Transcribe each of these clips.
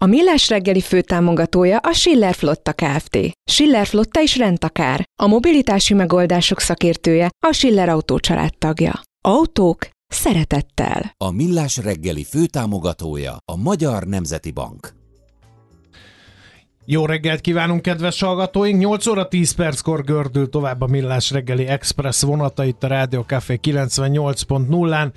A Millás reggeli főtámogatója a Schiller Flotta Kft. Schiller Flotta is rendtakár. A mobilitási megoldások szakértője a Schiller Autó tagja. Autók szeretettel. A Millás reggeli főtámogatója a Magyar Nemzeti Bank. Jó reggelt kívánunk, kedves hallgatóink! 8 óra 10 perckor gördül tovább a Millás reggeli Express vonata itt a Rádió Café 98.0-án.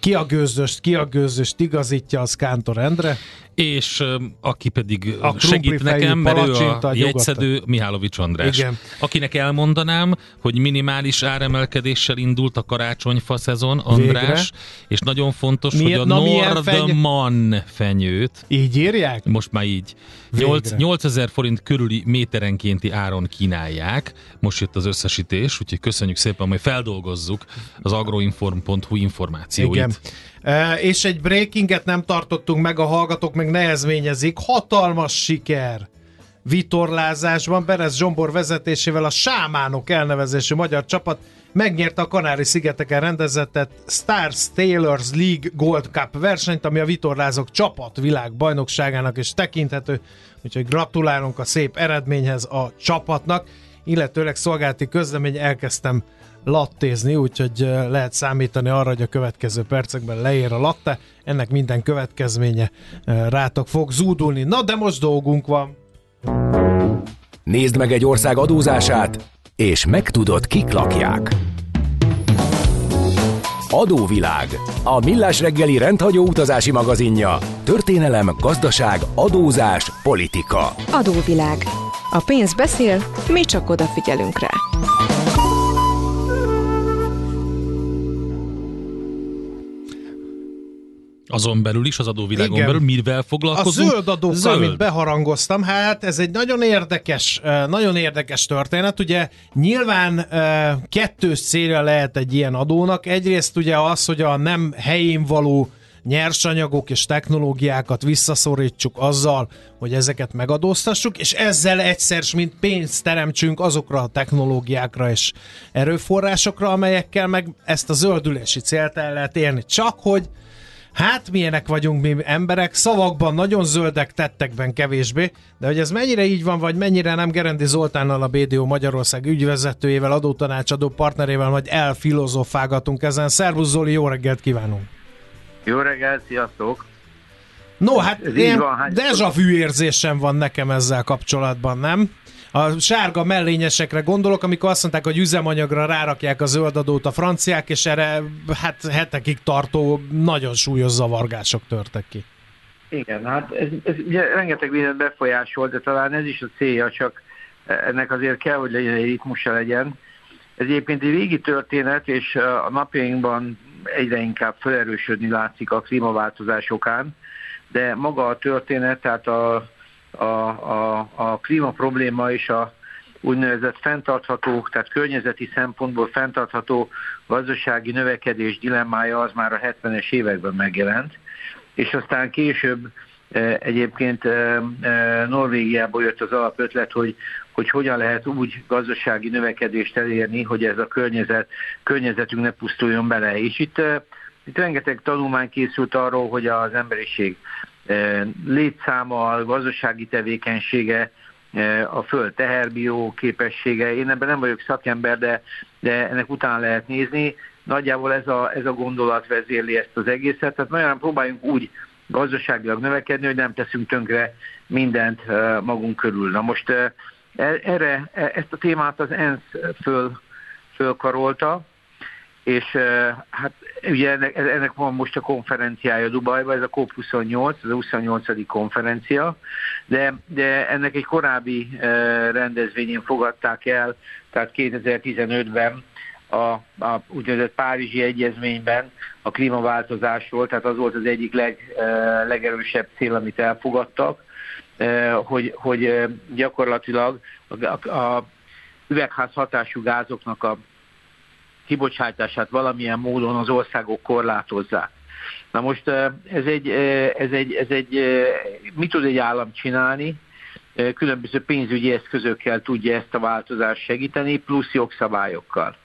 Ki a gőzöst, ki a gőzöst igazítja, az Kántor Endre és aki pedig a segít nekem, mert ő a jegyszedő Mihálovics András. Igen. Akinek elmondanám, hogy minimális áremelkedéssel indult a karácsonyfa szezon, András, Végre. és nagyon fontos, Miért? hogy a Nordman feny... fenyőt. Így írják? Most már így. 8, 8000 forint körüli méterenkénti áron kínálják. Most jött az összesítés, úgyhogy köszönjük szépen, hogy feldolgozzuk az agroinform.hu információit. Igen. És egy breakinget nem tartottunk meg, a hallgatók meg nehezményezik. Hatalmas siker! vitorlázásban Berez Zsombor vezetésével a Sámánok elnevezésű magyar csapat megnyerte a Kanári-szigeteken rendezettet Stars Taylors League Gold Cup versenyt, ami a vitorlázók csapat világbajnokságának is tekinthető, úgyhogy gratulálunk a szép eredményhez a csapatnak, illetőleg szolgálati közlemény elkezdtem lattézni, úgyhogy lehet számítani arra, hogy a következő percekben leér a latte, ennek minden következménye rátok fog zúdulni. Na de most dolgunk van! Nézd meg egy ország adózását, és megtudod, kik lakják. Adóvilág. A millás reggeli rendhagyó utazási magazinja. Történelem, gazdaság, adózás, politika. Adóvilág. A pénz beszél, mi csak odafigyelünk rá. Azon belül is, az adóvilágon Igen. belül, mivel foglalkozunk? A zöld adókkal, zöld. amit beharangoztam, hát ez egy nagyon érdekes, nagyon érdekes történet. Ugye nyilván kettős célja lehet egy ilyen adónak. Egyrészt ugye az, hogy a nem helyén való nyersanyagok és technológiákat visszaszorítsuk azzal, hogy ezeket megadóztassuk, és ezzel egyszer, mint pénzt teremtsünk azokra a technológiákra és erőforrásokra, amelyekkel meg ezt a zöldülési célt el lehet érni. Csak hogy Hát milyenek vagyunk mi emberek, szavakban nagyon zöldek, tettekben kevésbé, de hogy ez mennyire így van, vagy mennyire nem Gerendi Zoltánnal a BDO Magyarország ügyvezetőjével, adótanácsadó partnerével majd elfilozofálgatunk ezen. Szervusz Zoli, jó reggelt kívánunk! Jó reggelt, sziasztok! No, hát ez én van, deja vu érzésem van nekem ezzel kapcsolatban, nem? A sárga mellényesekre gondolok, amikor azt mondták, hogy üzemanyagra rárakják a zöldadót a franciák, és erre hát hetekig tartó nagyon súlyos zavargások törtek ki. Igen, hát ez, ez ugye rengeteg mindent befolyásol, de talán ez is a célja, csak ennek azért kell, hogy legyen egy ritmusa legyen. Ez egyébként egy régi történet, és a napjainkban egyre inkább felerősödni látszik a klímaváltozásokán, de maga a történet, tehát a a, a, a klíma probléma és a úgynevezett fenntartható, tehát környezeti szempontból fenntartható gazdasági növekedés dilemmája az már a 70-es években megjelent, és aztán később e, egyébként e, e, Norvégiából jött az alapötlet, hogy, hogy hogyan lehet úgy gazdasági növekedést elérni, hogy ez a környezet, környezetünk ne pusztuljon bele. És itt, itt rengeteg tanulmány készült arról, hogy az emberiség létszáma, gazdasági tevékenysége, a föld teherbió képessége. Én ebben nem vagyok szakember, de, de ennek utána lehet nézni. Nagyjából ez a, ez a gondolat vezérli ezt az egészet. Tehát nagyon próbáljunk úgy gazdaságilag növekedni, hogy nem teszünk tönkre mindent magunk körül. Na most e, erre, e, ezt a témát az ENSZ föl, fölkarolta, és hát ugye ennek, ennek van most a konferenciája Dubajban, ez a COP28, ez a 28. konferencia, de, de ennek egy korábbi rendezvényén fogadták el, tehát 2015-ben a, a úgynevezett Párizsi Egyezményben a klímaváltozásról, tehát az volt az egyik leg, legerősebb cél, amit elfogadtak, hogy, hogy gyakorlatilag a, a, a üvegházhatású gázoknak a kibocsátását valamilyen módon az országok korlátozzák. Na most ez egy, ez egy, ez egy mit tud egy állam csinálni? Különböző pénzügyi eszközökkel tudja ezt a változást segíteni, plusz jogszabályokkal.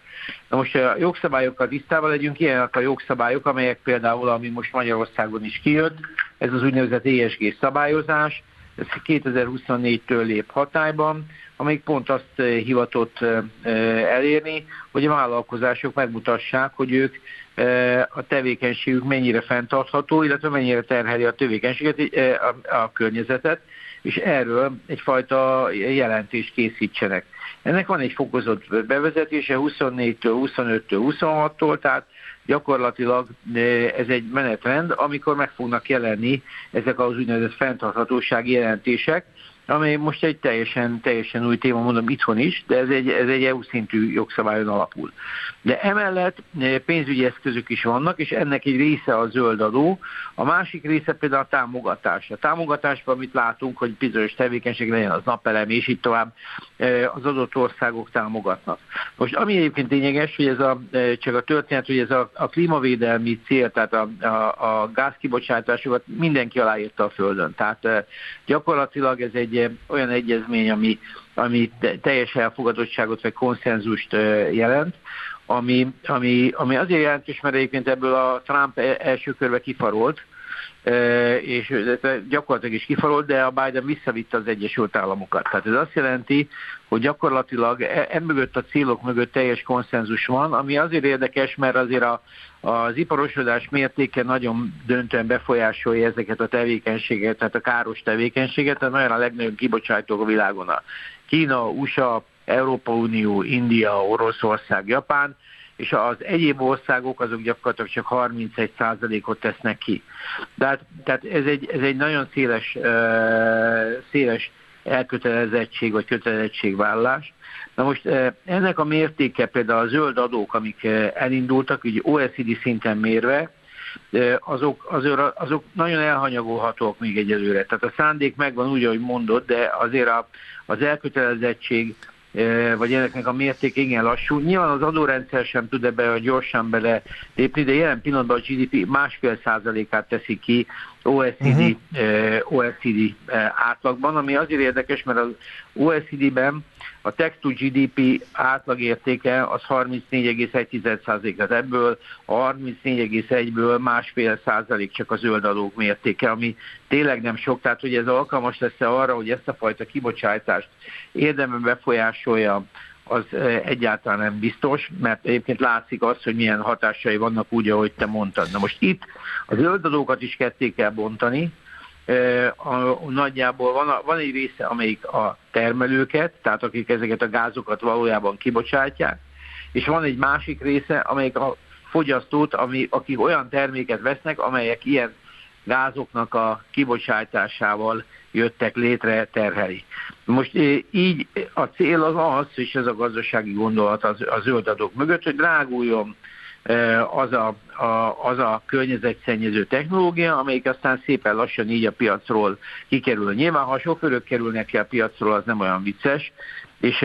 Na most a jogszabályokkal tisztában legyünk, ilyenek a jogszabályok, amelyek például, ami most Magyarországon is kijött, ez az úgynevezett ESG szabályozás, ez 2024-től lép hatályban, amelyik pont azt hivatott elérni, hogy a vállalkozások megmutassák, hogy ők a tevékenységük mennyire fenntartható, illetve mennyire terheli a tevékenységet, a, a környezetet, és erről egyfajta jelentést készítsenek. Ennek van egy fokozott bevezetése 24-től, 25-től, 26-tól, tehát gyakorlatilag ez egy menetrend, amikor meg fognak jelenni ezek az úgynevezett fenntarthatósági jelentések, ami most egy teljesen, teljesen új téma, mondom itthon is, de ez egy, ez egy EU szintű jogszabályon alapul. De emellett eh, pénzügyi eszközök is vannak, és ennek egy része a zöld adó, a másik része például a támogatás. A támogatásban amit látunk, hogy bizonyos tevékenység legyen az napelem, és így tovább eh, az adott országok támogatnak. Most ami egyébként lényeges, hogy ez a, eh, csak a történet, hogy ez a, a klímavédelmi cél, tehát a, a, a gázkibocsátásokat mindenki aláírta a Földön. Tehát gyakorlatilag ez egy olyan egyezmény, ami, ami teljes elfogadottságot vagy konszenzust jelent, ami, ami, ami azért jelentős, mert egyébként ebből a Trump e, első körbe kifarolt, és gyakorlatilag is kifarolt, de a Biden visszavitte az Egyesült Államokat. Tehát ez azt jelenti, hogy gyakorlatilag emögött a célok mögött teljes konszenzus van, ami azért érdekes, mert azért a, az iparosodás mértéke nagyon döntően befolyásolja ezeket a tevékenységet, tehát a káros tevékenységet, tehát nagyon a legnagyobb kibocsátók a világon a Kína, USA, Európa Unió, India, Oroszország, Japán, és az egyéb országok azok gyakorlatilag csak 31%-ot tesznek ki. Tehát, tehát ez, egy, ez egy nagyon széles, széles elkötelezettség vagy kötelezettségvállás. Na most ennek a mértéke például a zöld adók, amik elindultak, ugye OECD szinten mérve, azok, azok, azok nagyon elhanyagolhatóak még egyelőre. Tehát a szándék megvan úgy, ahogy mondod, de azért a, az elkötelezettség vagy ennek a mérték igen lassú. Nyilván az adórendszer sem tud ebbe gyorsan bele lépni, de jelen pillanatban a GDP másfél százalékát teszi ki OECD, uh-huh. Mhm. OECD átlagban, ami azért érdekes, mert az OECD-ben a tech to GDP átlagértéke az 34,1%, tehát ebből a 34,1-ből másfél százalék csak a zöld adók mértéke, ami tényleg nem sok, tehát hogy ez alkalmas lesz arra, hogy ezt a fajta kibocsátást érdemben befolyásolja az egyáltalán nem biztos, mert egyébként látszik az, hogy milyen hatásai vannak úgy, ahogy te mondtad. Na most itt az zöld adókat is ketté kell bontani, a, nagyjából van, a, van egy része, amelyik a termelőket, tehát akik ezeket a gázokat valójában kibocsátják, és van egy másik része, amelyik a fogyasztót, ami, akik olyan terméket vesznek, amelyek ilyen gázoknak a kibocsátásával jöttek létre, terheli. Most így a cél az az, és ez a gazdasági gondolat az, a zöld adók mögött, hogy dráguljon az a, a, az a környezetszennyező technológia, amelyik aztán szépen lassan így a piacról kikerül. Nyilván, ha a sofőrök kerülnek ki a piacról, az nem olyan vicces, és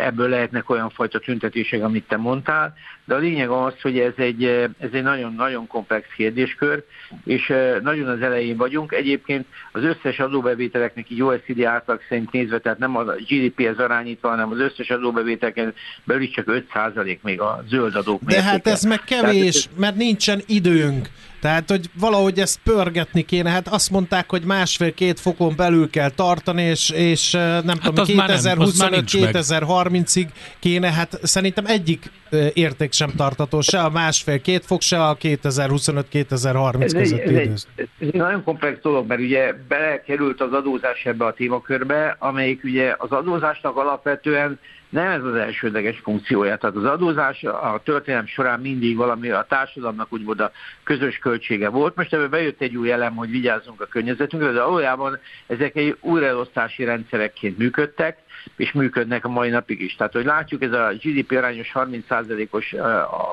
ebből lehetnek olyan fajta tüntetések, amit te mondtál, de a lényeg az, hogy ez egy, ez egy nagyon-nagyon komplex kérdéskör, és nagyon az elején vagyunk. Egyébként az összes adóbevételeknek így OECD átlag szerint nézve, tehát nem a GDP-hez arányítva, hanem az összes adóbevételeken belül is csak 5% még a zöld adók De hát ez meg kevés, tehát, mert nincsen időnk. Tehát, hogy valahogy ezt pörgetni kéne. Hát azt mondták, hogy másfél-két fokon belül kell tartani, és, és nem hát tudom, 2025-2030-ig kéne. Hát szerintem egyik érték sem tartató, se a másfél-két fok, se a 2025-2030 között ez, ez, ez egy nagyon komplex dolog, mert ugye belekerült az adózás ebbe a témakörbe, amelyik ugye az adózásnak alapvetően nem ez az elsődleges funkciója. Tehát az adózás a történelem során mindig valami a társadalomnak úgymond a közös költsége volt. Most ebbe bejött egy új elem, hogy vigyázzunk a környezetünkre, de valójában ezek egy újraelosztási rendszerekként működtek, és működnek a mai napig is. Tehát, hogy látjuk, ez a GDP arányos 30%-os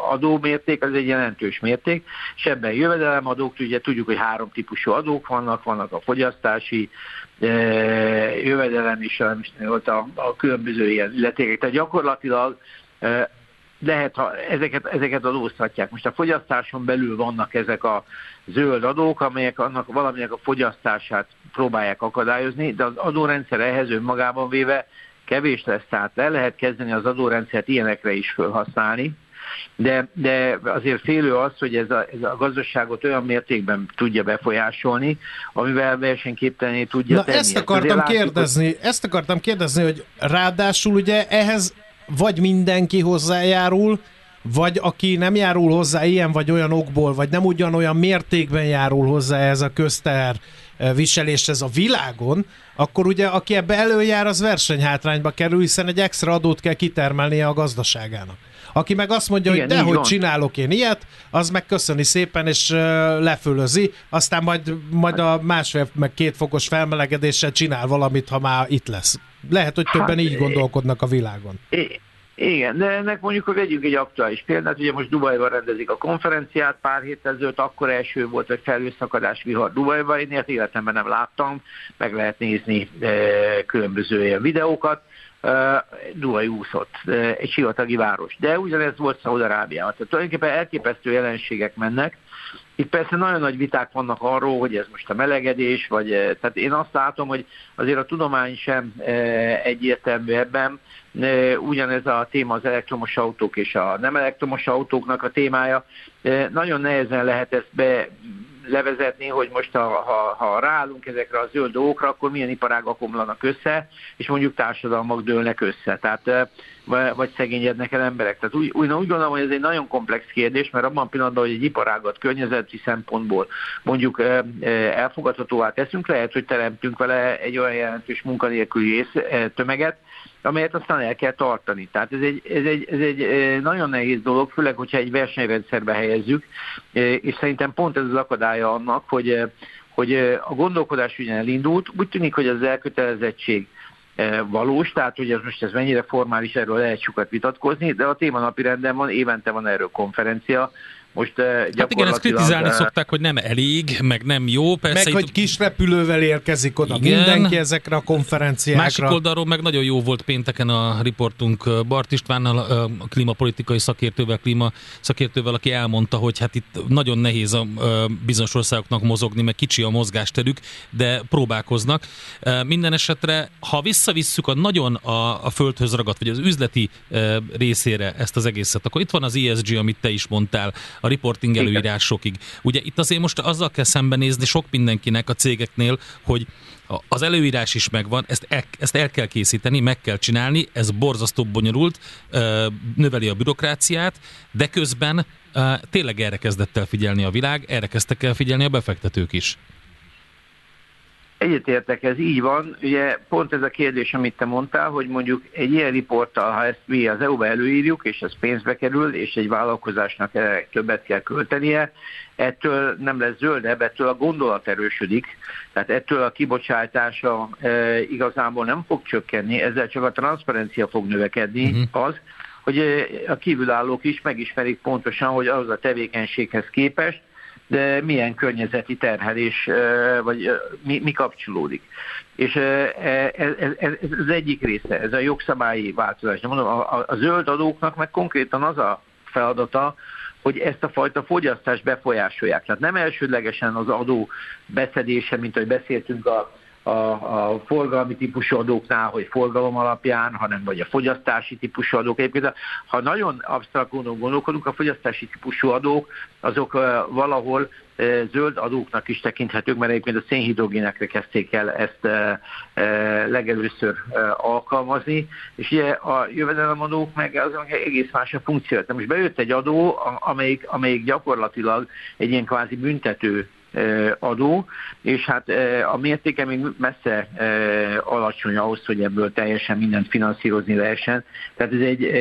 adómérték, az egy jelentős mérték, és ebben jövedelemadók, ugye tudjuk, hogy három típusú adók vannak, vannak a fogyasztási, jövedelem is, a, a különböző ilyen illetékek. Tehát gyakorlatilag lehet, ha ezeket, ezeket adóztatják. Most a fogyasztáson belül vannak ezek a zöld adók, amelyek annak valaminek a fogyasztását próbálják akadályozni, de az adórendszer ehhez önmagában véve kevés lesz, tehát le lehet kezdeni az adórendszert ilyenekre is felhasználni, de, de azért félő az, hogy ez a, ez a gazdaságot olyan mértékben tudja befolyásolni, amivel versenyképtelené tudja Na tenni. Ezt akartam, kérdezni, hogy... ezt akartam kérdezni, hogy ráadásul ugye ehhez vagy mindenki hozzájárul, vagy aki nem járul hozzá ilyen vagy olyan okból, vagy nem ugyanolyan mértékben járul hozzá ez a közter eh, viseléshez a világon, akkor ugye aki ebbe előjár, az versenyhátrányba kerül, hiszen egy extra adót kell kitermelnie a gazdaságának. Aki meg azt mondja, Igen, hogy dehogy csinálok én ilyet, az meg köszöni szépen, és uh, lefölözi, aztán majd, majd a másfél meg két fokos felmelegedéssel csinál valamit, ha már itt lesz. Lehet, hogy többen hát, így gondolkodnak a világon. Igen, de ennek mondjuk, hogy vegyünk egy aktuális példát, ugye most Dubajban rendezik a konferenciát, pár héttel ezelőtt akkor első volt, hogy felhőszakadás vihar Dubajban, én ilyet életemben nem láttam, meg lehet nézni e, különböző ilyen videókat, e, Dubaj úszott, e, egy sivatagi város. De ugyanez volt Szaudarábiában. Tehát tulajdonképpen elképesztő jelenségek mennek, itt persze nagyon nagy viták vannak arról, hogy ez most a melegedés, vagy tehát én azt látom, hogy azért a tudomány sem egyértelmű ebben, ugyanez a téma az elektromos autók és a nem elektromos autóknak a témája. Nagyon nehezen lehet ezt be levezetni, hogy most ha, ha, ha ráállunk ezekre a zöld dolgokra, akkor milyen iparágak omlanak össze, és mondjuk társadalmak dőlnek össze, tehát vagy szegényednek el emberek. Tehát úgy, úgy, úgy gondolom, hogy ez egy nagyon komplex kérdés, mert abban a pillanatban, hogy egy iparágat környezeti szempontból mondjuk elfogadhatóvá teszünk, lehet, hogy teremtünk vele egy olyan jelentős munkanélküli tömeget, amelyet aztán el kell tartani. Tehát ez egy, ez, egy, ez egy nagyon nehéz dolog, főleg, hogyha egy versenyrendszerbe helyezzük, és szerintem pont ez az akadálya annak, hogy, hogy a gondolkodás ugyan elindult, úgy tűnik, hogy az elkötelezettség valós, tehát hogy ez most ez mennyire formális, erről lehet sokat vitatkozni, de a téma napi renden van, évente van erről konferencia, most gyakorlatilag... Hát igen, ezt kritizálni szokták, hogy nem elég, meg nem jó. Persze meg, hogy kis repülővel érkezik oda igen. mindenki ezekre a konferenciákra. Másik oldalról meg nagyon jó volt pénteken a riportunk Bart Istvánnal, a klímapolitikai szakértővel, klíma szakértővel, aki elmondta, hogy hát itt nagyon nehéz a bizonyos országoknak mozogni, meg kicsi a mozgásterük, de próbálkoznak. Minden esetre, ha visszavisszük a nagyon a, a földhöz ragadt, vagy az üzleti részére ezt az egészet, akkor itt van az ESG, amit te is mondtál, a reporting előírásokig. Ugye itt azért most azzal kell szembenézni sok mindenkinek a cégeknél, hogy az előírás is megvan, ezt el, ezt el kell készíteni, meg kell csinálni, ez borzasztó bonyolult, növeli a bürokráciát, de közben tényleg erre kezdett el figyelni a világ, erre kezdtek el figyelni a befektetők is. Egyetértek, ez így van. Ugye pont ez a kérdés, amit te mondtál, hogy mondjuk egy ilyen riporttal, ha ezt mi az EU-ba előírjuk, és ez pénzbe kerül, és egy vállalkozásnak többet kell költenie, ettől nem lesz zöldebb, ettől a gondolat erősödik, tehát ettől a kibocsátása e, igazából nem fog csökkenni, ezzel csak a transzparencia fog növekedni, uh-huh. az, hogy a kívülállók is megismerik pontosan, hogy az a tevékenységhez képest de milyen környezeti terhelés, vagy mi, mi kapcsolódik. És ez, ez, ez, ez az egyik része, ez a jogszabályi változás. De mondom, a, a zöld adóknak meg konkrétan az a feladata, hogy ezt a fajta fogyasztást befolyásolják. Tehát nem elsődlegesen az adó beszedése, mint ahogy beszéltünk a a, a forgalmi típusú adóknál, hogy forgalom alapján, hanem vagy a fogyasztási típusú adók. Egyébként, ha nagyon absztrakt gondolkodunk, a fogyasztási típusú adók azok valahol zöld adóknak is tekinthetők, mert egyébként a szénhidrogénekre kezdték el ezt legelőször alkalmazni, és ugye a jövedelemadók meg azok egész más a funkció. Most bejött egy adó, amelyik, amelyik gyakorlatilag egy ilyen kvázi büntető adó, és hát a mértéke még messze alacsony ahhoz, hogy ebből teljesen mindent finanszírozni lehessen. Tehát ez egy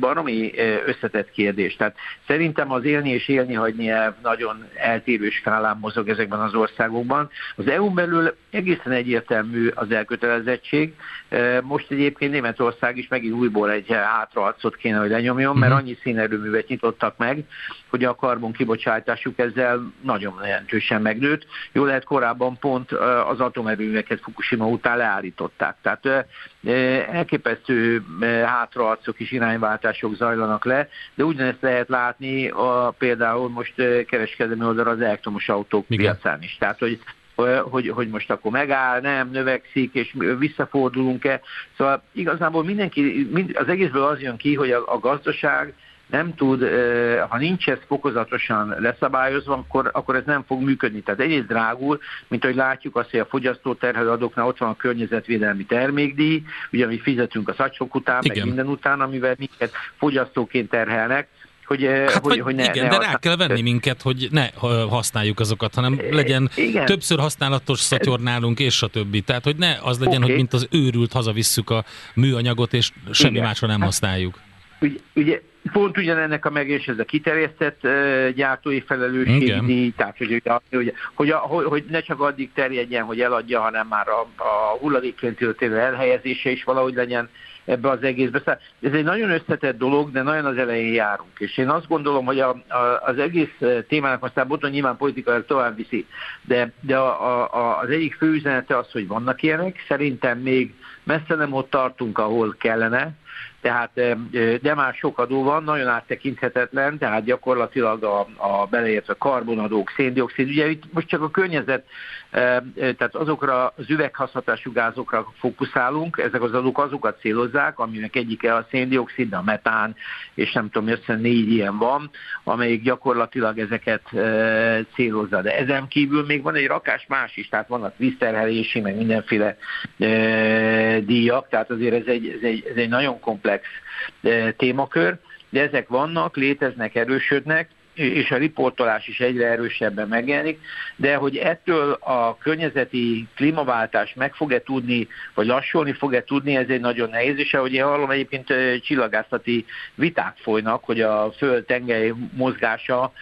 baromi összetett kérdés. Tehát szerintem az élni és élni hagyni nagyon eltérő skálán mozog ezekben az országokban. Az EU-n belül egészen egyértelmű az elkötelezettség. Most egyébként Németország is megint újból egy hátraarcot kéne, hogy lenyomjon, mert mhm. annyi színerőművet nyitottak meg, hogy a karbon kibocsátásuk ezzel nagyon jelentős jelentősen megnőtt. Jó lehet korábban pont az atomerőműveket Fukushima után leállították. Tehát elképesztő hátraarcok és irányváltások zajlanak le, de ugyanezt lehet látni a, például most kereskedelmi oldalra az elektromos autók Igen. piacán is. Tehát, hogy hogy, hogy most akkor megáll, nem, növekszik, és visszafordulunk-e. Szóval igazából mindenki, az egészből az jön ki, hogy a, a gazdaság nem tud, ha nincs ez fokozatosan leszabályozva, akkor, akkor ez nem fog működni. Tehát egyrészt drágul, mint ahogy látjuk azt, hogy a fogyasztóterhelő adóknál ott van a környezetvédelmi termékdíj, ugye mi fizetünk a szacsok után, Igen. meg minden után, amivel minket fogyasztóként terhelnek, hogy, hát, hogy, hogy, ne, igen, ne de rá kell venni minket, hogy ne használjuk azokat, hanem legyen igen. többször használatos szatyor nálunk, és a többi. Tehát, hogy ne az legyen, okay. hogy mint az őrült hazavisszük a műanyagot, és semmi igen. másra nem hát, használjuk. Ugye, ugye pont ugyanennek a megés ez a kiterjesztett gyártói felelősségi tehát hogy, hogy, hogy, hogy, hogy ne csak addig terjedjen, hogy eladja, hanem már a, a hulladékként történő elhelyezése is valahogy legyen ebbe az egészbe. Szóval ez egy nagyon összetett dolog, de nagyon az elején járunk. És én azt gondolom, hogy a, a, az egész témának aztán Boton nyilván politikai tovább viszi, de, de a, a, az egyik fő üzenete az, hogy vannak ilyenek. Szerintem még messze nem ott tartunk, ahol kellene, tehát de már sok adó van, nagyon áttekinthetetlen, tehát gyakorlatilag a, a beleértve karbonadók, széndiokszid, ugye itt most csak a környezet tehát azokra az üveghaszhatású gázokra fókuszálunk, ezek az adók azokat célozzák, aminek egyike a széndiokszid, a metán, és nem tudom, össze négy ilyen van, amelyik gyakorlatilag ezeket célozza. De ezen kívül még van egy rakás más is, tehát vannak vízterhelési, meg mindenféle díjak, tehát azért ez egy, ez egy, ez egy nagyon komplex témakör, de ezek vannak, léteznek, erősödnek, és a riportolás is egyre erősebben megjelenik, de hogy ettől a környezeti klímaváltás meg fog-e tudni, vagy lassulni fog-e tudni, ez egy nagyon nehéz, és ahogy én hallom, egyébként csillagászati viták folynak, hogy a föld tengely mozgása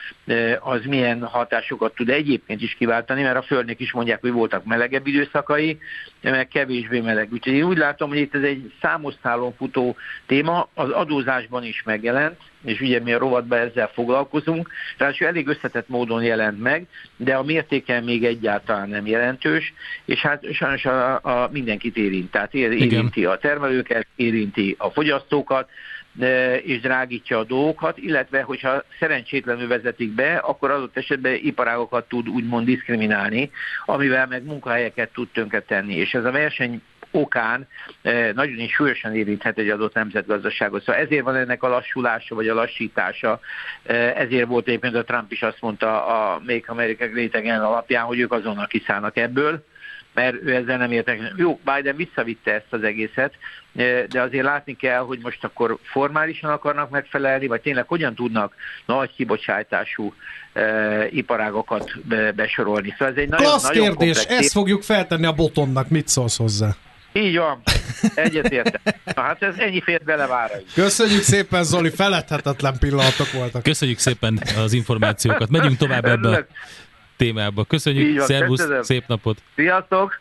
az milyen hatásokat tud egyébként is kiváltani, mert a földnek is mondják, hogy voltak melegebb időszakai, meg kevésbé meleg. Úgyhogy én úgy látom, hogy itt ez egy számos szálon futó téma, az adózásban is megjelent, és ugye mi a rovatban ezzel foglalkozunk, ráadásul elég összetett módon jelent meg, de a mértéken még egyáltalán nem jelentős, és hát sajnos a, a mindenkit érint, tehát érinti Igen. a termelőket, érinti a fogyasztókat, és drágítja a dolgokat, illetve hogyha szerencsétlenül vezetik be, akkor adott esetben iparágokat tud úgymond diszkriminálni, amivel meg munkahelyeket tud tönkretenni. És ez a verseny okán nagyon is súlyosan érinthet egy adott nemzetgazdaságot. Szóval ezért van ennek a lassulása, vagy a lassítása. Ezért volt éppen a Trump is azt mondta a Make America Great Again alapján, hogy ők azonnal kiszállnak ebből, mert ő ezzel nem értek. Jó, Biden visszavitte ezt az egészet, de azért látni kell, hogy most akkor formálisan akarnak megfelelni, vagy tényleg hogyan tudnak nagy kibocsátású e, iparágokat be, besorolni. Szóval ez egy nagyon, Klassz nagyon kérdés, ezt fogjuk feltenni a botonnak, mit szólsz hozzá? Így van, egyetértek. Na hát ez ennyi fért bele vára is. Köszönjük szépen, Zoli, feledhetetlen pillanatok voltak. Köszönjük szépen az információkat. Megyünk tovább ebbe a témába. Köszönjük, van, szervusz, köszönöm. szép napot! Sziasztok!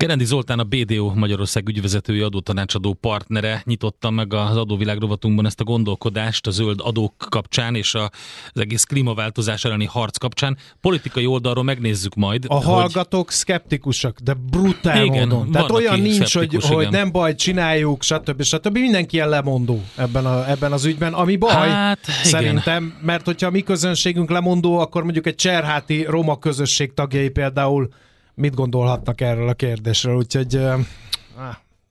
Kerendi Zoltán, a BDO Magyarország ügyvezetői adótanácsadó partnere nyitotta meg az adóvilág rovatunkban ezt a gondolkodást a zöld adók kapcsán és az egész klímaváltozás elleni harc kapcsán. Politikai oldalról megnézzük majd. A hogy... hallgatók szkeptikusak, de brutál igen, módon. Tehát olyan nincs, hogy, igen. hogy nem baj, csináljuk, stb. stb. Mindenki ilyen lemondó ebben, a, ebben az ügyben, ami baj hát, szerintem, igen. mert hogyha a mi közönségünk lemondó, akkor mondjuk egy cserháti roma közösség tagjai például mit gondolhatnak erről a kérdésről, úgyhogy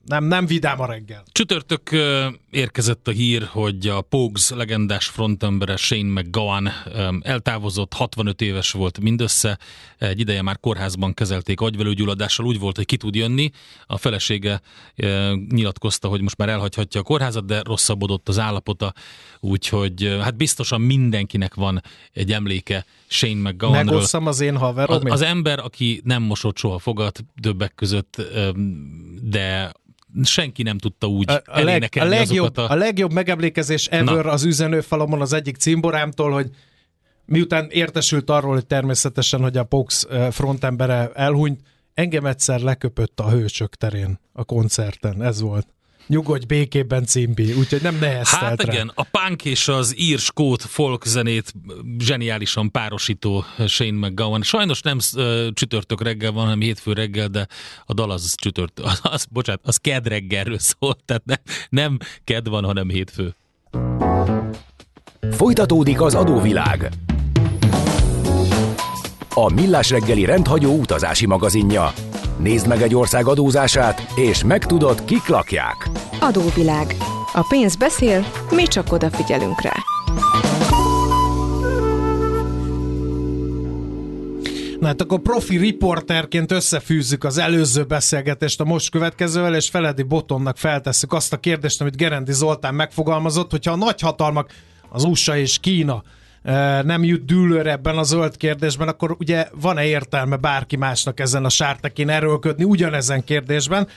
nem, nem vidám a reggel. Csütörtök érkezett a hír, hogy a Pogues legendás frontembere Shane McGowan eltávozott, 65 éves volt mindössze, egy ideje már kórházban kezelték agyvelőgyulladással, úgy volt, hogy ki tud jönni. A felesége nyilatkozta, hogy most már elhagyhatja a kórházat, de rosszabbodott az állapota, úgyhogy hát biztosan mindenkinek van egy emléke Shane McGowanről. Megosszam az én haverom. Az, az ember, aki nem mosott soha fogat többek között, de senki nem tudta úgy a, a, leg, a, legjobb, a... a legjobb megemlékezés ever Na. az üzenőfalomon az egyik cimborámtól, hogy miután értesült arról, hogy természetesen, hogy a Pox frontembere elhunyt, engem egyszer leköpött a hősök terén a koncerten, ez volt. Nyugodj békében címbi, úgyhogy nem neheztelt Hát rá. igen, a punk és az ír-skót folk zenét zseniálisan párosító Shane McGowan. Sajnos nem csütörtök reggel van, hanem hétfő reggel, de a dal az csütört, az, az bocsánat, az ked reggelről szól, tehát ne, nem ked van, hanem hétfő. Folytatódik az adóvilág. A Millás reggeli rendhagyó utazási magazinja. Nézd meg egy ország adózását, és megtudod, kik lakják. Adóvilág. A pénz beszél, mi csak odafigyelünk rá. Na hát akkor profi riporterként összefűzzük az előző beszélgetést a most következővel, és Feledi Botonnak feltesszük azt a kérdést, amit Gerendi Zoltán megfogalmazott, hogyha a nagyhatalmak, az USA és Kína nem jut dűlőre ebben a zöld kérdésben, akkor ugye van-e értelme bárki másnak ezen a sártekén erőlködni ugyanezen kérdésben?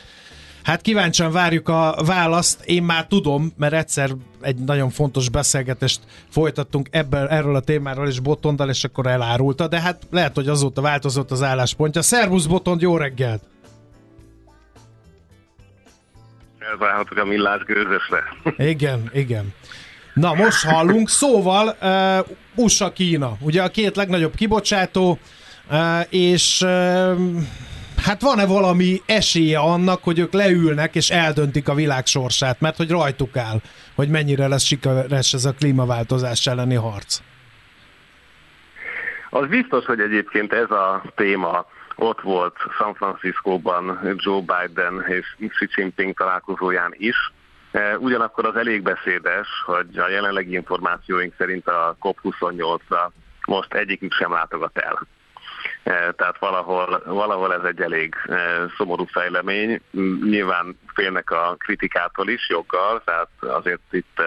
Hát kíváncsian várjuk a választ. Én már tudom, mert egyszer egy nagyon fontos beszélgetést folytattunk ebből, erről a témáról is Botondal, és akkor elárulta, de hát lehet, hogy azóta változott az álláspontja. Szervusz Botond, jó reggelt! Elválhatok a millás gőzösre. Igen, igen. Na, most hallunk. Szóval uh, USA-Kína, ugye a két legnagyobb kibocsátó, uh, és uh, hát van-e valami esélye annak, hogy ők leülnek és eldöntik a világ sorsát, mert hogy rajtuk áll, hogy mennyire lesz sikeres ez a klímaváltozás elleni harc? Az biztos, hogy egyébként ez a téma ott volt San Franciscóban Joe Biden és Xi Jinping találkozóján is, ugyanakkor az elég beszédes, hogy a jelenlegi információink szerint a COP28-ra most egyikük sem látogat el. E, tehát valahol, valahol ez egy elég e, szomorú fejlemény. Nyilván félnek a kritikától is joggal, tehát azért itt,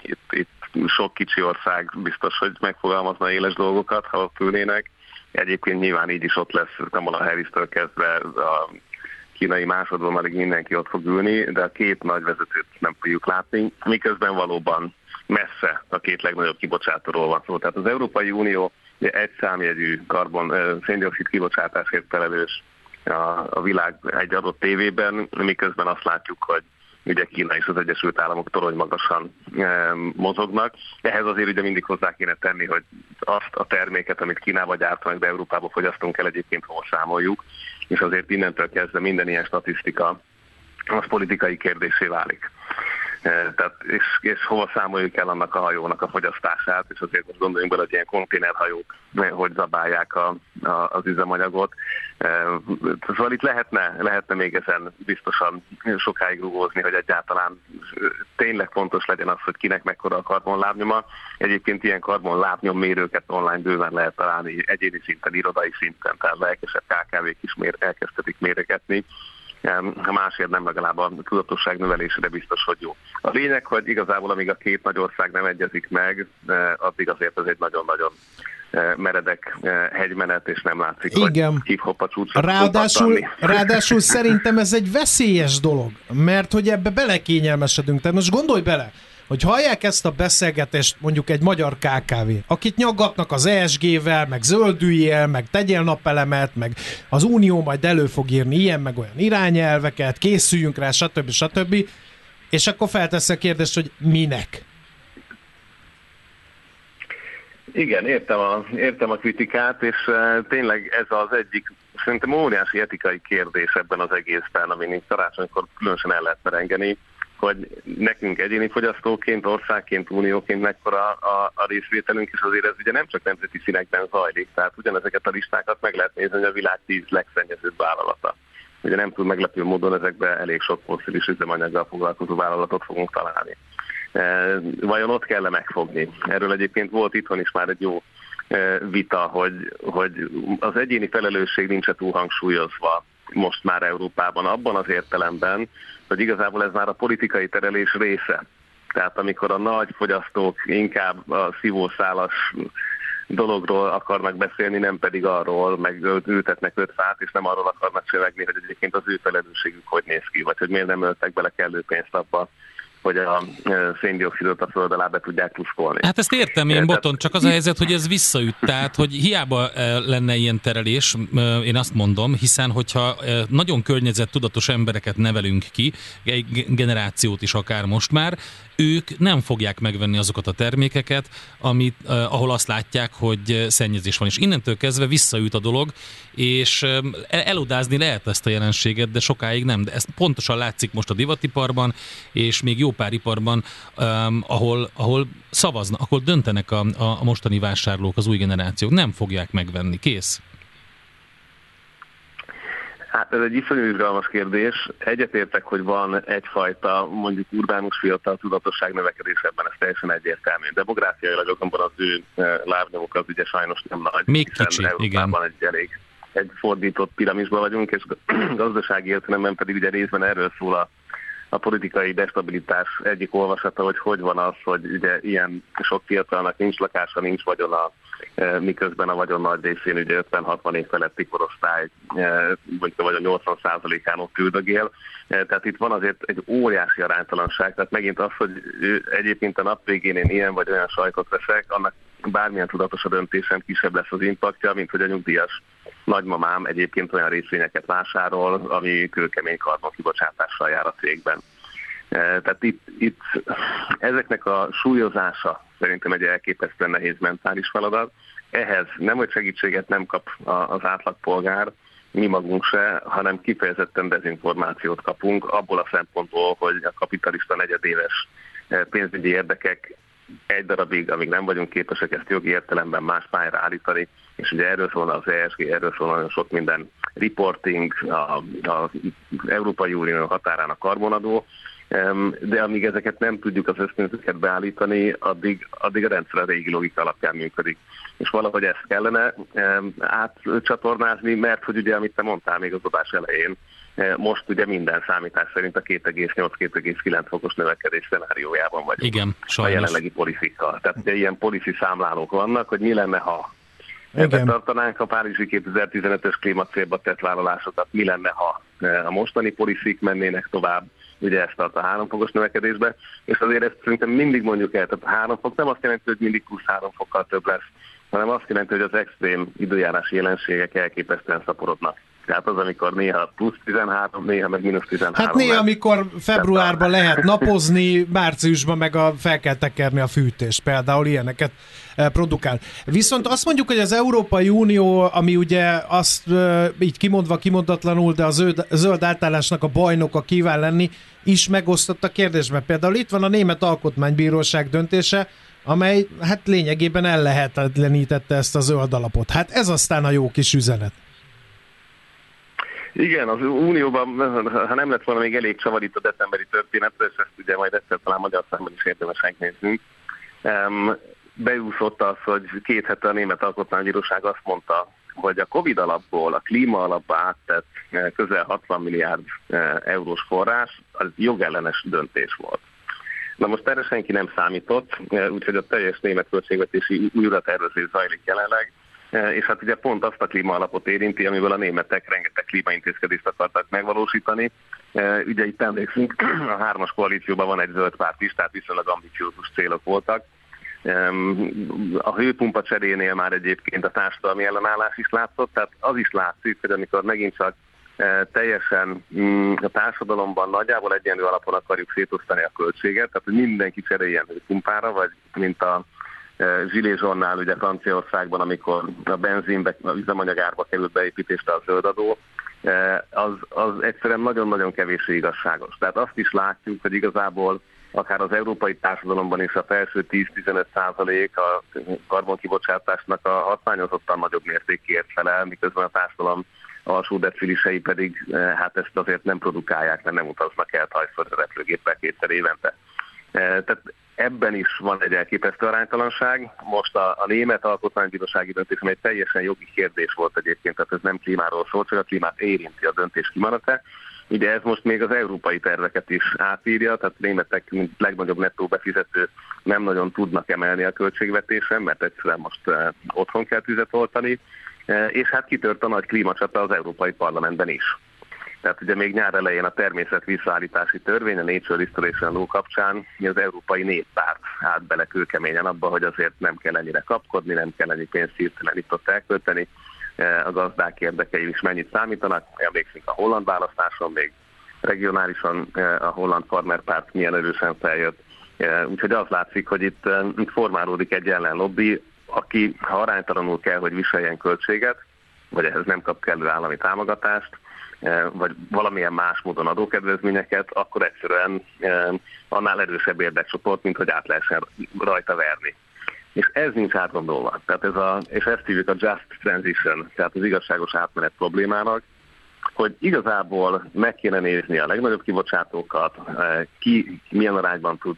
itt, itt sok kicsi ország biztos, hogy megfogalmazna éles dolgokat, ha ott ülnének. Egyébként nyilván így is ott lesz Kamala Harris-től kezdve a kínai másodvonalig mindenki ott fog ülni, de a két nagy vezetőt nem fogjuk látni, miközben valóban messze a két legnagyobb kibocsátóról van szó. Tehát az Európai Unió egy számjegyű karbon, széndiokszid kibocsátásért felelős a, a világ egy adott tévében, miközben azt látjuk, hogy ugye Kína és az Egyesült Államok torony magasan e, mozognak. Ehhez azért ugye mindig hozzá kéne tenni, hogy azt a terméket, amit Kínába gyártanak, de Európába fogyasztunk el, egyébként hol számoljuk és azért innentől kezdve minden ilyen statisztika az politikai kérdésé válik. E, tehát, és, és hova számoljuk el annak a hajónak a fogyasztását, és azért most gondoljunk bele, hogy ilyen konténerhajók e, hogy zabálják a, a, az üzemanyagot. E, szóval itt lehetne, lehetne még ezen biztosan sokáig rúgózni, hogy egyáltalán tényleg fontos legyen az, hogy kinek mekkora a karbonlábnyoma. Egyébként ilyen karbonlábnyommérőket online bőven lehet találni egyéni szinten, irodai szinten, tehát lelkesebb KKV-k is mér, elkezdhetik méregetni ha másért nem legalább a tudatosság növelésére biztos, hogy jó. A lényeg, hogy igazából amíg a két nagy ország nem egyezik meg, addig azért ez egy nagyon-nagyon meredek hegymenet, és nem látszik, Igen. hogy hip-hop a csúcsot ráadásul, ráadásul szerintem ez egy veszélyes dolog, mert hogy ebbe belekényelmesedünk. Tehát most gondolj bele, hogy hallják ezt a beszélgetést mondjuk egy magyar KKV, akit nyaggatnak az ESG-vel, meg zöldüljél, meg tegyél napelemet, meg az Unió majd elő fog írni ilyen, meg olyan irányelveket, készüljünk rá, stb. stb. És akkor feltesz a kérdést, hogy minek? Igen, értem a, értem a kritikát, és uh, tényleg ez az egyik szerintem óriási etikai kérdés ebben az egészben, amin karácsonykor különösen el lehet merengeni hogy nekünk egyéni fogyasztóként, országként, unióként mekkora a, a részvételünk, és azért ez ugye nem csak nemzeti színekben zajlik, tehát ugyanezeket a listákat meg lehet nézni, hogy a világ tíz legszennyezőbb vállalata. Ugye nem tud meglepő módon ezekben elég sok foszilis üzemanyaggal foglalkozó vállalatot fogunk találni. E, vajon ott kell -e megfogni? Erről egyébként volt itthon is már egy jó e, vita, hogy, hogy az egyéni felelősség nincs túl hangsúlyozva most már Európában abban az értelemben, hogy igazából ez már a politikai terelés része. Tehát amikor a nagy fogyasztók inkább a szívószálas dologról akarnak beszélni, nem pedig arról, meg ültetnek öt fát, és nem arról akarnak csevegni, hogy egyébként az ő felelősségük hogy néz ki, vagy hogy miért nem öltek bele kellő pénzt abba, hogy a széndiokszidot a föld alá be tudják tuszkolni. Hát ezt értem én, Boton, csak az a helyzet, hogy ez visszaüt, tehát hogy hiába lenne ilyen terelés, én azt mondom, hiszen hogyha nagyon környezettudatos embereket nevelünk ki, egy generációt is akár most már, ők nem fogják megvenni azokat a termékeket, amit, ahol azt látják, hogy szennyezés van. És innentől kezdve visszaüt a dolog, és elodázni lehet ezt a jelenséget, de sokáig nem. De ez pontosan látszik most a divatiparban, és még jó pár iparban, um, ahol, ahol szavaznak, ahol döntenek a, a mostani vásárlók, az új generációk. Nem fogják megvenni. Kész. Hát ez egy iszonyú izgalmas kérdés. Egyetértek, hogy van egyfajta mondjuk urbánus fiatal tudatosság növekedés ebben, ez teljesen egyértelmű. Demográfiailag azonban az ő eh, lábnyomuk az ugye sajnos nem nagy. Még kicsi, igen. egy elég egy fordított piramisban vagyunk, és gazdasági értelemben pedig ugye részben erről szól a, a politikai destabilitás egyik olvasata, hogy hogy van az, hogy ugye ilyen sok fiatalnak nincs lakása, nincs vagyona, e, miközben a vagyon nagy részén ugye 50-60 év feletti korosztály, e, mondjuk a vagyon 80%-án ott üldögél. E, tehát itt van azért egy óriási aránytalanság, tehát megint az, hogy egyébként a nap végén én ilyen vagy olyan sajtot veszek, annak bármilyen tudatos a döntésem, kisebb lesz az impaktja, mint hogy a nyugdíjas nagymamám egyébként olyan részvényeket vásárol, ami kőkemény karbon kibocsátással jár a cégben. Tehát itt, itt ezeknek a súlyozása szerintem egy elképesztően nehéz mentális feladat. Ehhez nem, hogy segítséget nem kap az átlagpolgár, mi magunk se, hanem kifejezetten dezinformációt kapunk abból a szempontból, hogy a kapitalista negyedéves pénzügyi érdekek egy darabig, amíg nem vagyunk képesek ezt jogi értelemben más pályára állítani, és ugye erről szólna az ESG, erről szólna nagyon sok minden reporting, az Európai Unió határán a karbonadó, de amíg ezeket nem tudjuk az ösztönzőket beállítani, addig, addig a rendszer a régi logika alapján működik. És valahogy ezt kellene átcsatornázni, mert hogy ugye, amit te mondtál még az adás elején, e, most ugye minden számítás szerint a 2,8-2,9 fokos növekedés szenáriójában vagyunk. Igen, sajnos. A jelenlegi polifikkal. Tehát ugye ilyen polifi számlálók vannak, hogy mi lenne, ha Ebben tartanánk a Párizsi 2015-ös klímacélba tett vállalásokat, mi lenne, ha e, a mostani poliszik mennének tovább, ugye ezt tart a háromfokos növekedésbe, és azért ezt szerintem mindig mondjuk el, tehát a három fok nem azt jelenti, hogy mindig plusz három fokkal több lesz, hanem azt jelenti, hogy az extrém időjárási jelenségek elképesztően szaporodnak. Tehát az, amikor néha plusz 13, néha meg mínusz 13. Hát néha, amikor februárban lehet napozni, márciusban meg a, fel kell tekerni a fűtést, például ilyeneket e, produkál. Viszont azt mondjuk, hogy az Európai Unió, ami ugye azt e, így kimondva kimondatlanul, de a zöld, zöld átállásnak a bajnoka kíván lenni, is megosztott a kérdésben. Például itt van a Német Alkotmánybíróság döntése, amely hát lényegében ellehetetlenítette ezt a zöld alapot. Hát ez aztán a jó kis üzenet. Igen, az Unióban, ha nem lett volna még elég csavar a decemberi történet, és ezt ugye majd egyszer talán magyar számban is érdemes megnéznünk, beúszott az, hogy két hete a Német Alkotmánybíróság azt mondta, hogy a Covid alapból a klíma alapba áttett eh, közel 60 milliárd eh, eurós forrás, az jogellenes döntés volt. Na most erre senki nem számított, eh, úgyhogy a teljes német költségvetési újratervezés zajlik jelenleg, és hát ugye pont azt a klímaalapot érinti, amiből a németek rengeteg klímaintézkedést akartak megvalósítani. Eh, ugye itt emlékszünk, a hármas koalícióban van egy zöld párt is, tehát viszonylag ambiciózus célok voltak. A hőpumpa cserénél már egyébként a társadalmi ellenállás is látszott, tehát az is látszik, hogy amikor megint csak teljesen mm, a társadalomban nagyjából egyenlő alapon akarjuk szétosztani a költséget, tehát hogy mindenki cseréljen pumpára, vagy mint a Zsilé Zsonnál ugye Franciaországban, amikor a benzinbe, a üzemanyagárba került beépítésre a zöldadó, az, az egyszerűen nagyon-nagyon kevés igazságos. Tehát azt is látjuk, hogy igazából akár az európai társadalomban is a felső 10-15 százalék a karbonkibocsátásnak a hatványozottan nagyobb mértékért felel, miközben a társadalom alsó decilisei pedig eh, hát ezt azért nem produkálják, mert nem utaznak el tajföldre repülőgéppel kétszer évente. Eh, tehát ebben is van egy elképesztő aránytalanság. Most a, a német alkotmánybírósági döntés, amely teljesen jogi kérdés volt egyébként, tehát ez nem klímáról szól, csak a klímát érinti a döntés kimarata. Ugye ez most még az európai terveket is átírja, tehát németek, mint legnagyobb nettó befizető, nem nagyon tudnak emelni a költségvetésen, mert egyszerűen most uh, otthon kell tüzet oltani. E, és hát kitört a nagy klímacsata az Európai Parlamentben is. Tehát ugye még nyár elején a természet visszaállítási törvény, a Nature Restoration Law kapcsán az Európai Néppárt állt bele kőkeményen abba, hogy azért nem kell ennyire kapkodni, nem kell ennyi pénzt hirtelen itt ott elkölteni, a gazdák érdekei is mennyit számítanak. Emlékszünk a holland választáson, még regionálisan a holland farmerpárt milyen erősen feljött. Úgyhogy az látszik, hogy itt, itt formálódik egy ellenlobby, aki ha aránytalanul kell, hogy viseljen költséget, vagy ehhez nem kap kellő állami támogatást, vagy valamilyen más módon adókedvezményeket, akkor egyszerűen annál erősebb érdekcsoport, mint hogy át lehessen rajta verni. És ez nincs átgondolva. Tehát ez a, és ezt hívjuk a just transition, tehát az igazságos átmenet problémának, hogy igazából meg kéne nézni a legnagyobb kibocsátókat, ki milyen arányban tud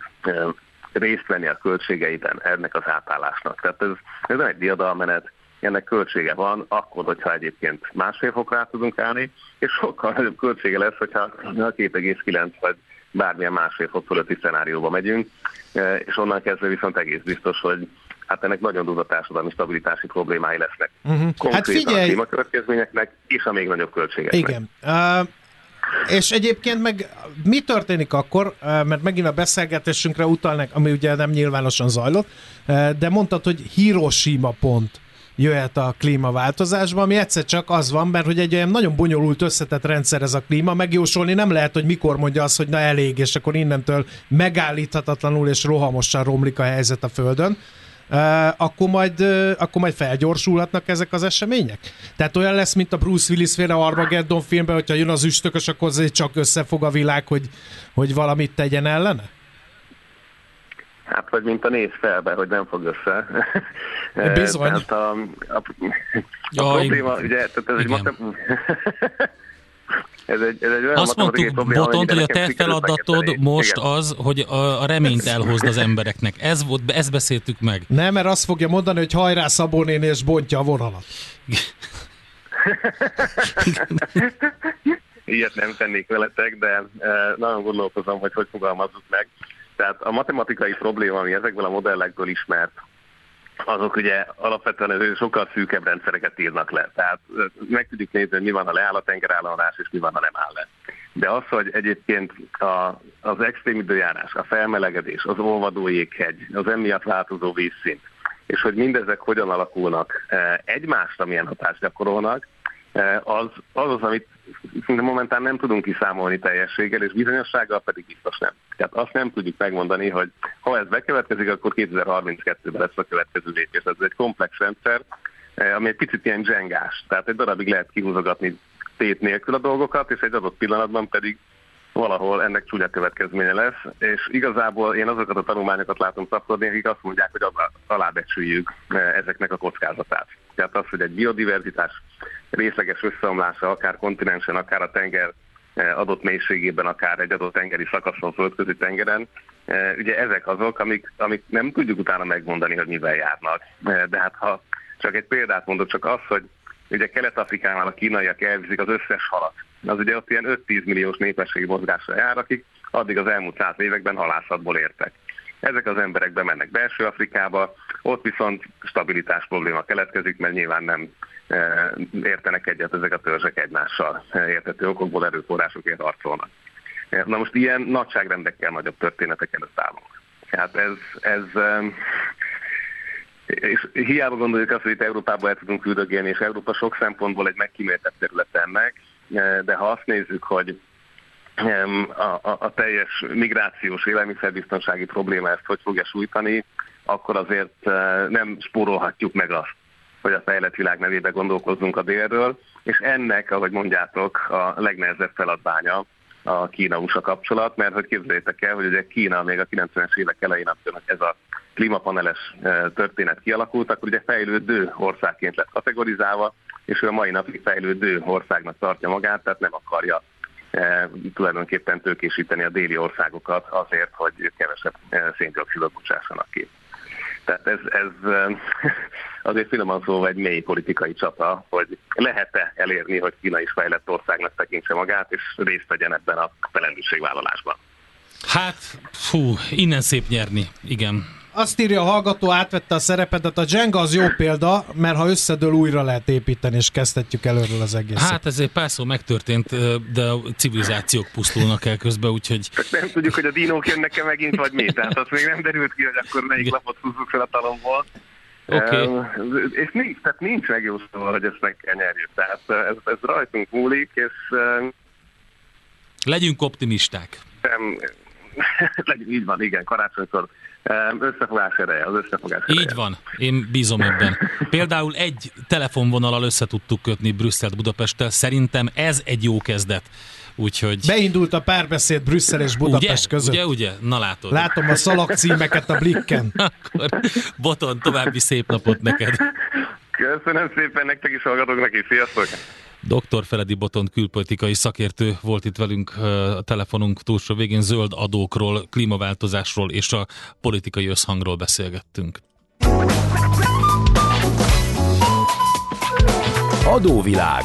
részt venni a költségeiben ennek az átállásnak. Tehát ez, ez nem egy diadalmenet, ennek költsége van, akkor, hogyha egyébként másfél fokra tudunk állni, és sokkal nagyobb költsége lesz, hogyha 2,9 vagy bármilyen másfél fok fölötti szenárióba megyünk, és onnan kezdve viszont egész biztos, hogy hát ennek nagyon durva társadalmi stabilitási problémái lesznek. Uh-huh. hát figyelj... a klímakövetkezményeknek és a még nagyobb költségeknek. Igen. Uh, és egyébként meg mi történik akkor, mert megint a beszélgetésünkre utalnak, ami ugye nem nyilvánosan zajlott, de mondtad, hogy Hiroshima pont jöhet a klímaváltozásba, ami egyszer csak az van, mert hogy egy olyan nagyon bonyolult összetett rendszer ez a klíma, megjósolni nem lehet, hogy mikor mondja azt, hogy na elég, és akkor innentől megállíthatatlanul és rohamosan romlik a helyzet a Földön, akkor, majd, akkor majd felgyorsulhatnak ezek az események? Tehát olyan lesz, mint a Bruce Willis féle Armageddon filmben, hogyha jön az üstökös, akkor csak összefog a világ, hogy, hogy valamit tegyen ellene? Hát, vagy mint a néz felbe, hogy nem fog össze. Bizony. tehát a, a, a Jaj, probléma, ugye, tehát ez igen. egy Ez egy, ez egy olyan Azt mondtuk, probléma, Botont, hogy a te feladatod most Igen. az, hogy a, a reményt elhozd az embereknek. Ez volt, ezt beszéltük meg. Nem, mert azt fogja mondani, hogy hajrá Szabó néni, és bontja a vonalat. Ilyet nem tennék veletek, de eh, nagyon gondolkozom, hogy hogy fogalmazzuk meg. Tehát a matematikai probléma, ami ezekből a modellekből ismert, azok ugye alapvetően sokkal szűkebb rendszereket írnak le. Tehát meg tudjuk nézni, hogy mi van, ha leáll a tengerállomás, és mi van, ha nem áll le. De az, hogy egyébként a, az extrém időjárás, a felmelegedés, az olvadó jéghegy, az emiatt változó vízszint, és hogy mindezek hogyan alakulnak egymásra, milyen hatást gyakorolnak, az az, az amit szinte momentán nem tudunk kiszámolni teljességgel, és bizonyossággal pedig biztos nem. Tehát azt nem tudjuk megmondani, hogy ha ez bekövetkezik, akkor 2032-ben lesz a következő lépés. Ez egy komplex rendszer, eh, ami egy picit ilyen dzsengás. Tehát egy darabig lehet kihúzogatni tét nélkül a dolgokat, és egy adott pillanatban pedig valahol ennek csúnya következménye lesz, és igazából én azokat a tanulmányokat látom szaporodni, akik azt mondják, hogy alábecsüljük eh, ezeknek a kockázatát. Tehát az, hogy egy biodiverzitás részleges összeomlása, akár kontinensen, akár a tenger eh, adott mélységében, akár egy adott tengeri szakaszon, földközi tengeren. Eh, ugye ezek azok, amik, amik nem tudjuk utána megmondani, hogy mivel járnak. De hát ha csak egy példát mondok, csak az, hogy ugye Kelet-Afrikánál a kínaiak elviszik az összes halat. Az ugye ott ilyen 5-10 milliós népességi mozgásra jár, akik addig az elmúlt száz években halászatból értek. Ezek az emberek bemennek belső Afrikába, ott viszont stabilitás probléma keletkezik, mert nyilván nem e, értenek egyet ezek a törzsek egymással. E, értető okokból erőforrásokért harcolnak. E, na most ilyen nagyságrendekkel nagyobb történetek előtt állunk. Hát ez, ez és hiába gondoljuk azt, hogy itt Európába el tudunk küldögélni, és Európa sok szempontból egy megkíméltebb terület ennek, de ha azt nézzük, hogy a, a, a teljes migrációs élelmiszerbiztonsági probléma ezt hogy fogja sújtani, akkor azért e, nem spórolhatjuk meg azt, hogy a fejlett világ nevébe gondolkozzunk a délről, és ennek, ahogy mondjátok, a legnehezebb feladványa a Kína-USA kapcsolat, mert hogy képzeljétek el, hogy ugye Kína még a 90-es évek elején, amikor ez a klímapaneles e, történet kialakult, akkor ugye fejlődő országként lett kategorizálva, és ő a mai napig fejlődő országnak tartja magát, tehát nem akarja E, tulajdonképpen tőkésíteni a déli országokat azért, hogy kevesebb e, széndiokszidot bocsássanak ki. Tehát ez, ez e, azért finoman szólva egy mély politikai csata, hogy lehet-e elérni, hogy Kína is fejlett országnak tekintse magát, és részt vegyen ebben a felelősségvállalásban. Hát, fú, innen szép nyerni, igen. Azt írja a hallgató, átvette a szerepetet. A Jenga az jó példa, mert ha összedől újra lehet építeni, és kezdhetjük előről az egészet. Hát ez egy párszor megtörtént, de a civilizációk pusztulnak el közben, úgyhogy... Nem tudjuk, hogy a dinók jönnek-e megint, vagy mi. Tehát az még nem derült ki, hogy akkor melyik lapot húzzuk fel a talomból. Okay. Um, és nincs, tehát nincs megjósolva, hogy ezt meg kell nyerjük. Tehát ez, ez rajtunk múlik, és... Legyünk optimisták. Nem, így van, igen, karácsonykor Összefogás ereje, az összefogás ereje. Így van, én bízom ebben. Például egy telefonvonalal össze tudtuk kötni Brüsszelt Budapesttel, szerintem ez egy jó kezdet. Úgyhogy... Beindult a párbeszéd Brüsszel és Budapest ugye, között. Ugye, ugye? Na látod. Látom a szalagcímeket a blikken. Akkor Boton, további szép napot neked. Köszönöm szépen nektek is, hallgatok neki. Sziasztok! Dr. Feledi Botont külpolitikai szakértő volt itt velünk a telefonunk túlsó végén. Zöld adókról, klímaváltozásról és a politikai összhangról beszélgettünk. Adóvilág.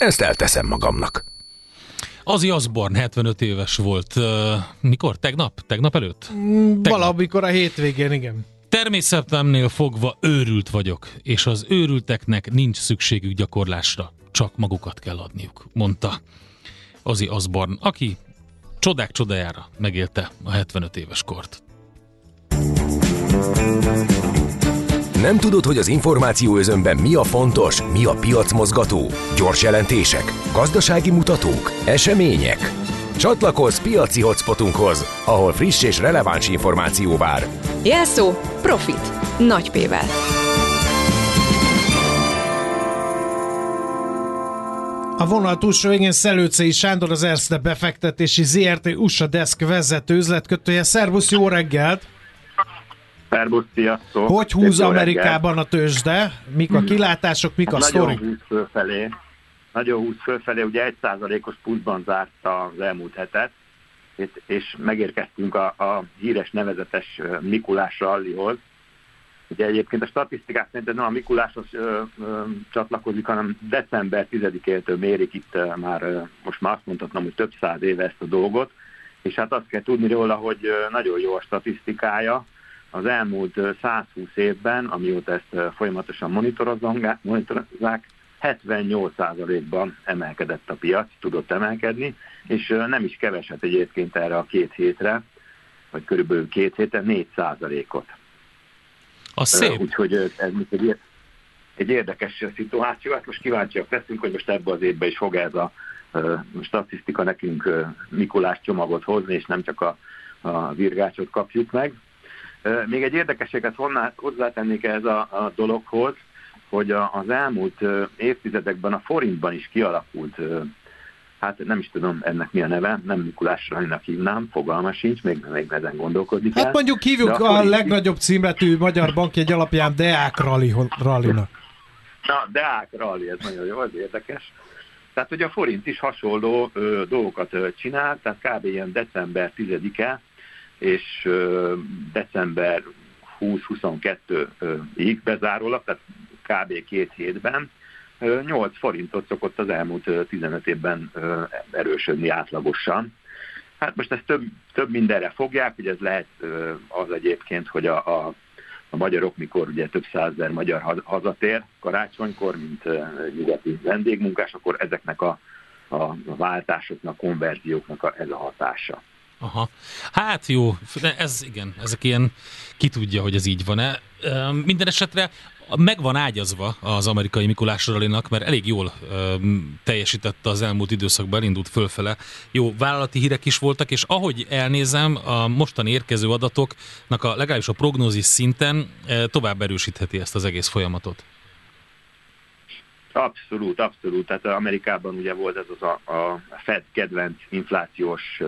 ezt elteszem magamnak. Azi Asborn 75 éves volt. Mikor? Tegnap? Tegnap előtt? Mm, valamikor a hétvégén, igen. Természetemnél fogva őrült vagyok, és az őrülteknek nincs szükségük gyakorlásra, csak magukat kell adniuk, mondta Azi Asborn, aki csodák csodájára megélte a 75 éves kort. Nem tudod, hogy az információ özönben mi a fontos, mi a piacmozgató? Gyors jelentések, gazdasági mutatók, események? Csatlakozz piaci hotspotunkhoz, ahol friss és releváns információ vár. Jelszó Profit. Nagy P-vel. A vonal túlsó végén Szelőcei Sándor, az Erste befektetési ZRT USA Desk vezető üzletkötője. Szervusz, jó reggelt! Szervusz, sziasztok! Hogy húz Amerikában a tőzsde? Mik a kilátások, mik hát a sztori? Nagyon húz fölfelé. Nagyon húz fölfelé, ugye egy százalékos pluszban zárt az elmúlt hetet, és megérkeztünk a, a híres nevezetes Mikulás rallihoz, Ugye egyébként a statisztikák szerint nem a Mikuláshoz ö, ö, csatlakozik, hanem december 10-től mérik itt ö, már, ö, most már azt mondhatnám, hogy több száz éve ezt a dolgot, és hát azt kell tudni róla, hogy ö, nagyon jó a statisztikája. Az elmúlt ö, 120 évben, amióta ezt folyamatosan monitorozzák, 78%-ban emelkedett a piac, tudott emelkedni, és nem is keveset egyébként erre a két hétre, vagy körülbelül két hétre 4%-ot. A szép. Úgyhogy ez egy, egy érdekes szituáció. Hát most kíváncsiak leszünk, hogy most ebbe az évben is fog ez a statisztika nekünk Mikulás csomagot hozni, és nem csak a, a virgácsot kapjuk meg. Még egy érdekességet hozzátennék ez a, a dologhoz, hogy az elmúlt évtizedekben a forintban is kialakult hát nem is tudom ennek mi a neve, nem Mikulás Rajnak hívnám, fogalma sincs, még, még ezen gondolkodik Hát el. mondjuk hívjuk a, a legnagyobb címletű magyar bankjegy alapján Deák Rallinak. Na, Deák Rally, ez nagyon jó, ez érdekes. Tehát, hogy a forint is hasonló ö, dolgokat ö, csinál, tehát kb. ilyen december 10-e és december 20-22-ig bezárólag, tehát kb. két hétben 8 forintot szokott az elmúlt 15 évben erősödni átlagosan. Hát most ezt több, több mindenre fogják, hogy ez lehet az egyébként, hogy a, a, a magyarok, mikor ugye több százezer magyar hazatér karácsonykor, mint nyugati vendégmunkás, akkor ezeknek a, a váltásoknak, konverzióknak a, ez a hatása. Aha. Hát jó, ez igen, ezek ilyen, ki tudja, hogy ez így van-e. Minden esetre meg van ágyazva az amerikai Mikulás Ralinak, mert elég jól ö, teljesítette az elmúlt időszakban, elindult fölfele. Jó, vállalati hírek is voltak, és ahogy elnézem, a mostani érkező adatoknak a legalábbis a prognózis szinten ö, tovább erősítheti ezt az egész folyamatot. Abszolút, abszolút. Tehát Amerikában ugye volt ez az a, a Fed kedvenc inflációs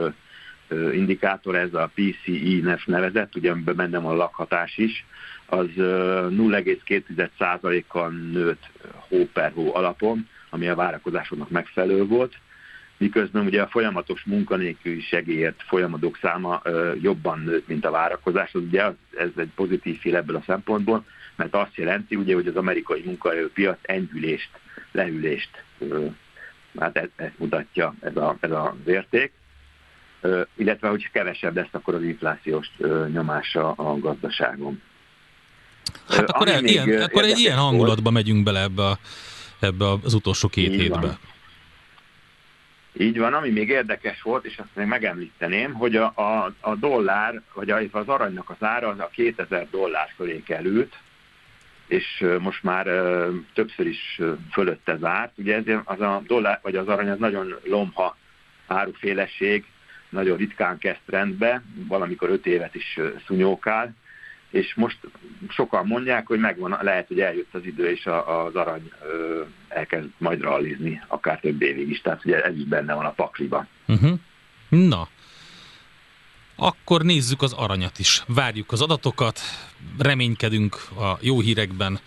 indikátor, ez a PCI nevezett, ugye benne van a lakhatás is, az 0,2%-kal nőtt hó per hó alapon, ami a várakozásoknak megfelelő volt, miközben ugye a folyamatos munkanélküli segélyért folyamadók száma jobban nőtt, mint a várakozás, az ugye ez egy pozitív fél ebből a szempontból, mert azt jelenti, ugye, hogy az amerikai munkaerőpiac enyhülést, lehűlést, hát ezt, ezt mutatja ez, a, ez az érték, illetve hogy kevesebb lesz akkor az inflációs nyomása a gazdaságon. Hát akkor, el, ilyen, akkor egy ilyen hangulatba volt. megyünk bele ebbe, a, ebbe az utolsó két Így hétbe. Van. Így van, ami még érdekes volt, és azt még megemlíteném, hogy a, a, a dollár, vagy az aranynak az ára az a 2000 dollár fölé került, és most már többször is fölötte zárt. Ugye ez az a dollár, vagy az arany az nagyon lomha áruféleség, nagyon ritkán kezd rendbe, valamikor öt évet is szunyókál, és most sokan mondják, hogy megvan, lehet, hogy eljött az idő, és az arany elkezd majd rallizni, akár több évig is, tehát ugye ez is benne van a pakliba. Uh-huh. Na, akkor nézzük az aranyat is. Várjuk az adatokat, reménykedünk a jó hírekben,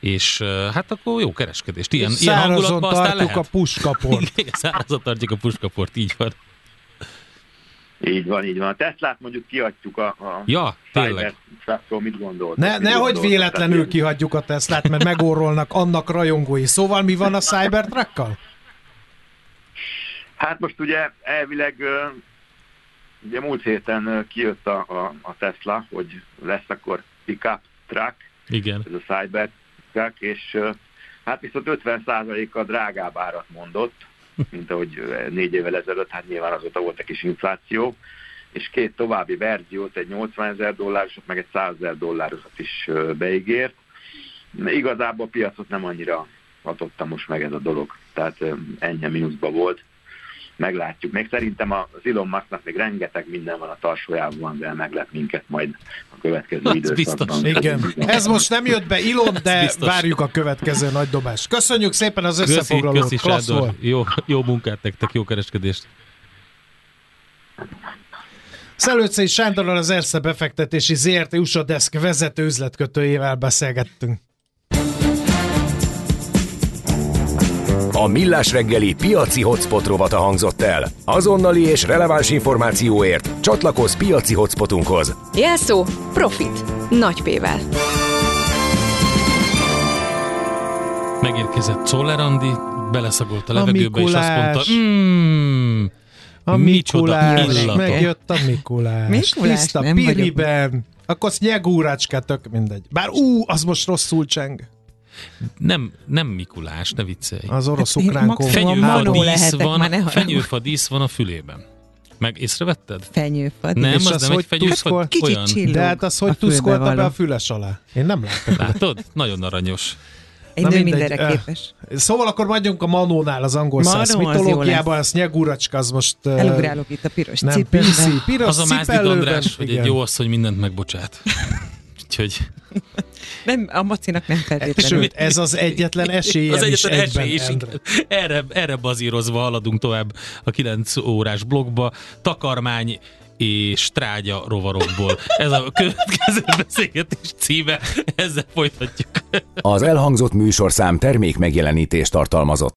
és hát akkor jó kereskedést. Ilyen, ilyen hangulatban aztán lehet. a puskaport. Igen, szárazon tartjuk a puskaport, így van. Így van, így van. A Teslát mondjuk kiadjuk a, a ja, tényleg. mit gondolt? Ne, nehogy véletlenül tehát, kihagyjuk a Teslát, mert megórolnak annak rajongói. Szóval mi van a Cybertruck-kal? Hát most ugye elvileg ugye múlt héten kijött a, a, a Tesla, hogy lesz akkor pickup truck, Igen. ez a Cybertruck, és hát viszont 50%-kal drágább árat mondott, mint ahogy négy évvel ezelőtt, hát nyilván azóta volt egy kis infláció, és két további verziót, egy 80 ezer dollárosat, meg egy 100 ezer dollárosat is beígért. Igazából a piacot nem annyira hatotta most meg ez a dolog, tehát ennyi mínuszba volt. Meglátjuk. Még szerintem az Elon Musknak még rengeteg minden van a tarsójában, de meglep minket majd a következő Az időszakban. Biztos. Igen. Ez most nem jött be Ilon, de várjuk a következő nagy dobást. Köszönjük szépen az összefoglalót. Köszi, köszi Jó, jó munkát nektek, jó kereskedést. Szelőcei Sándorral az Ersze befektetési ZRT USA Desk vezető üzletkötőjével beszélgettünk. A Millás reggeli piaci hotspot rovata hangzott el. Azonnali és releváns információért csatlakozz piaci hotspotunkhoz. Jelszó Profit. Nagy P-vel. Megérkezett Czoller Andi, beleszagolt a levegőbe, a és azt mondta, mmm, a Mikulás, megjött a Mikulás. Mikulás Tiszta nem piriben. Vagyok. Akkor az nyegúrácska, tök mindegy. Bár ú, az most rosszul cseng. Nem, nem Mikulás, ne viccelj. Az orosz-ukrán hát fenyőfa dísz, van, a fülében. Meg észrevetted? Fenyőfa. Nem, az, az nem egy fenyőfa, olyan. De hát az, hogy tuszkolta be a füles alá. Én nem láttam. Látod? Nagyon aranyos. Egy Na nő mindegy, mindenre képes. Szóval akkor maradjunk a Manónál, az angol száz mitológiában, az nyegúracska, az most... Uh, Elugrálok itt a piros nem, cipőben. Piros az a Mázdi András, hogy egy jó az, hogy mindent megbocsát. Úgyhogy... Nem, a macinak nem feltétlenül. Sőt, ez az egyetlen esély. Az egyetlen esély is. Erre, erre bazírozva haladunk tovább a 9 órás blogba. Takarmány és trágya rovarokból. Ez a következő beszélgetés címe, ezzel folytatjuk. Az elhangzott műsorszám termék megjelenítést tartalmazott.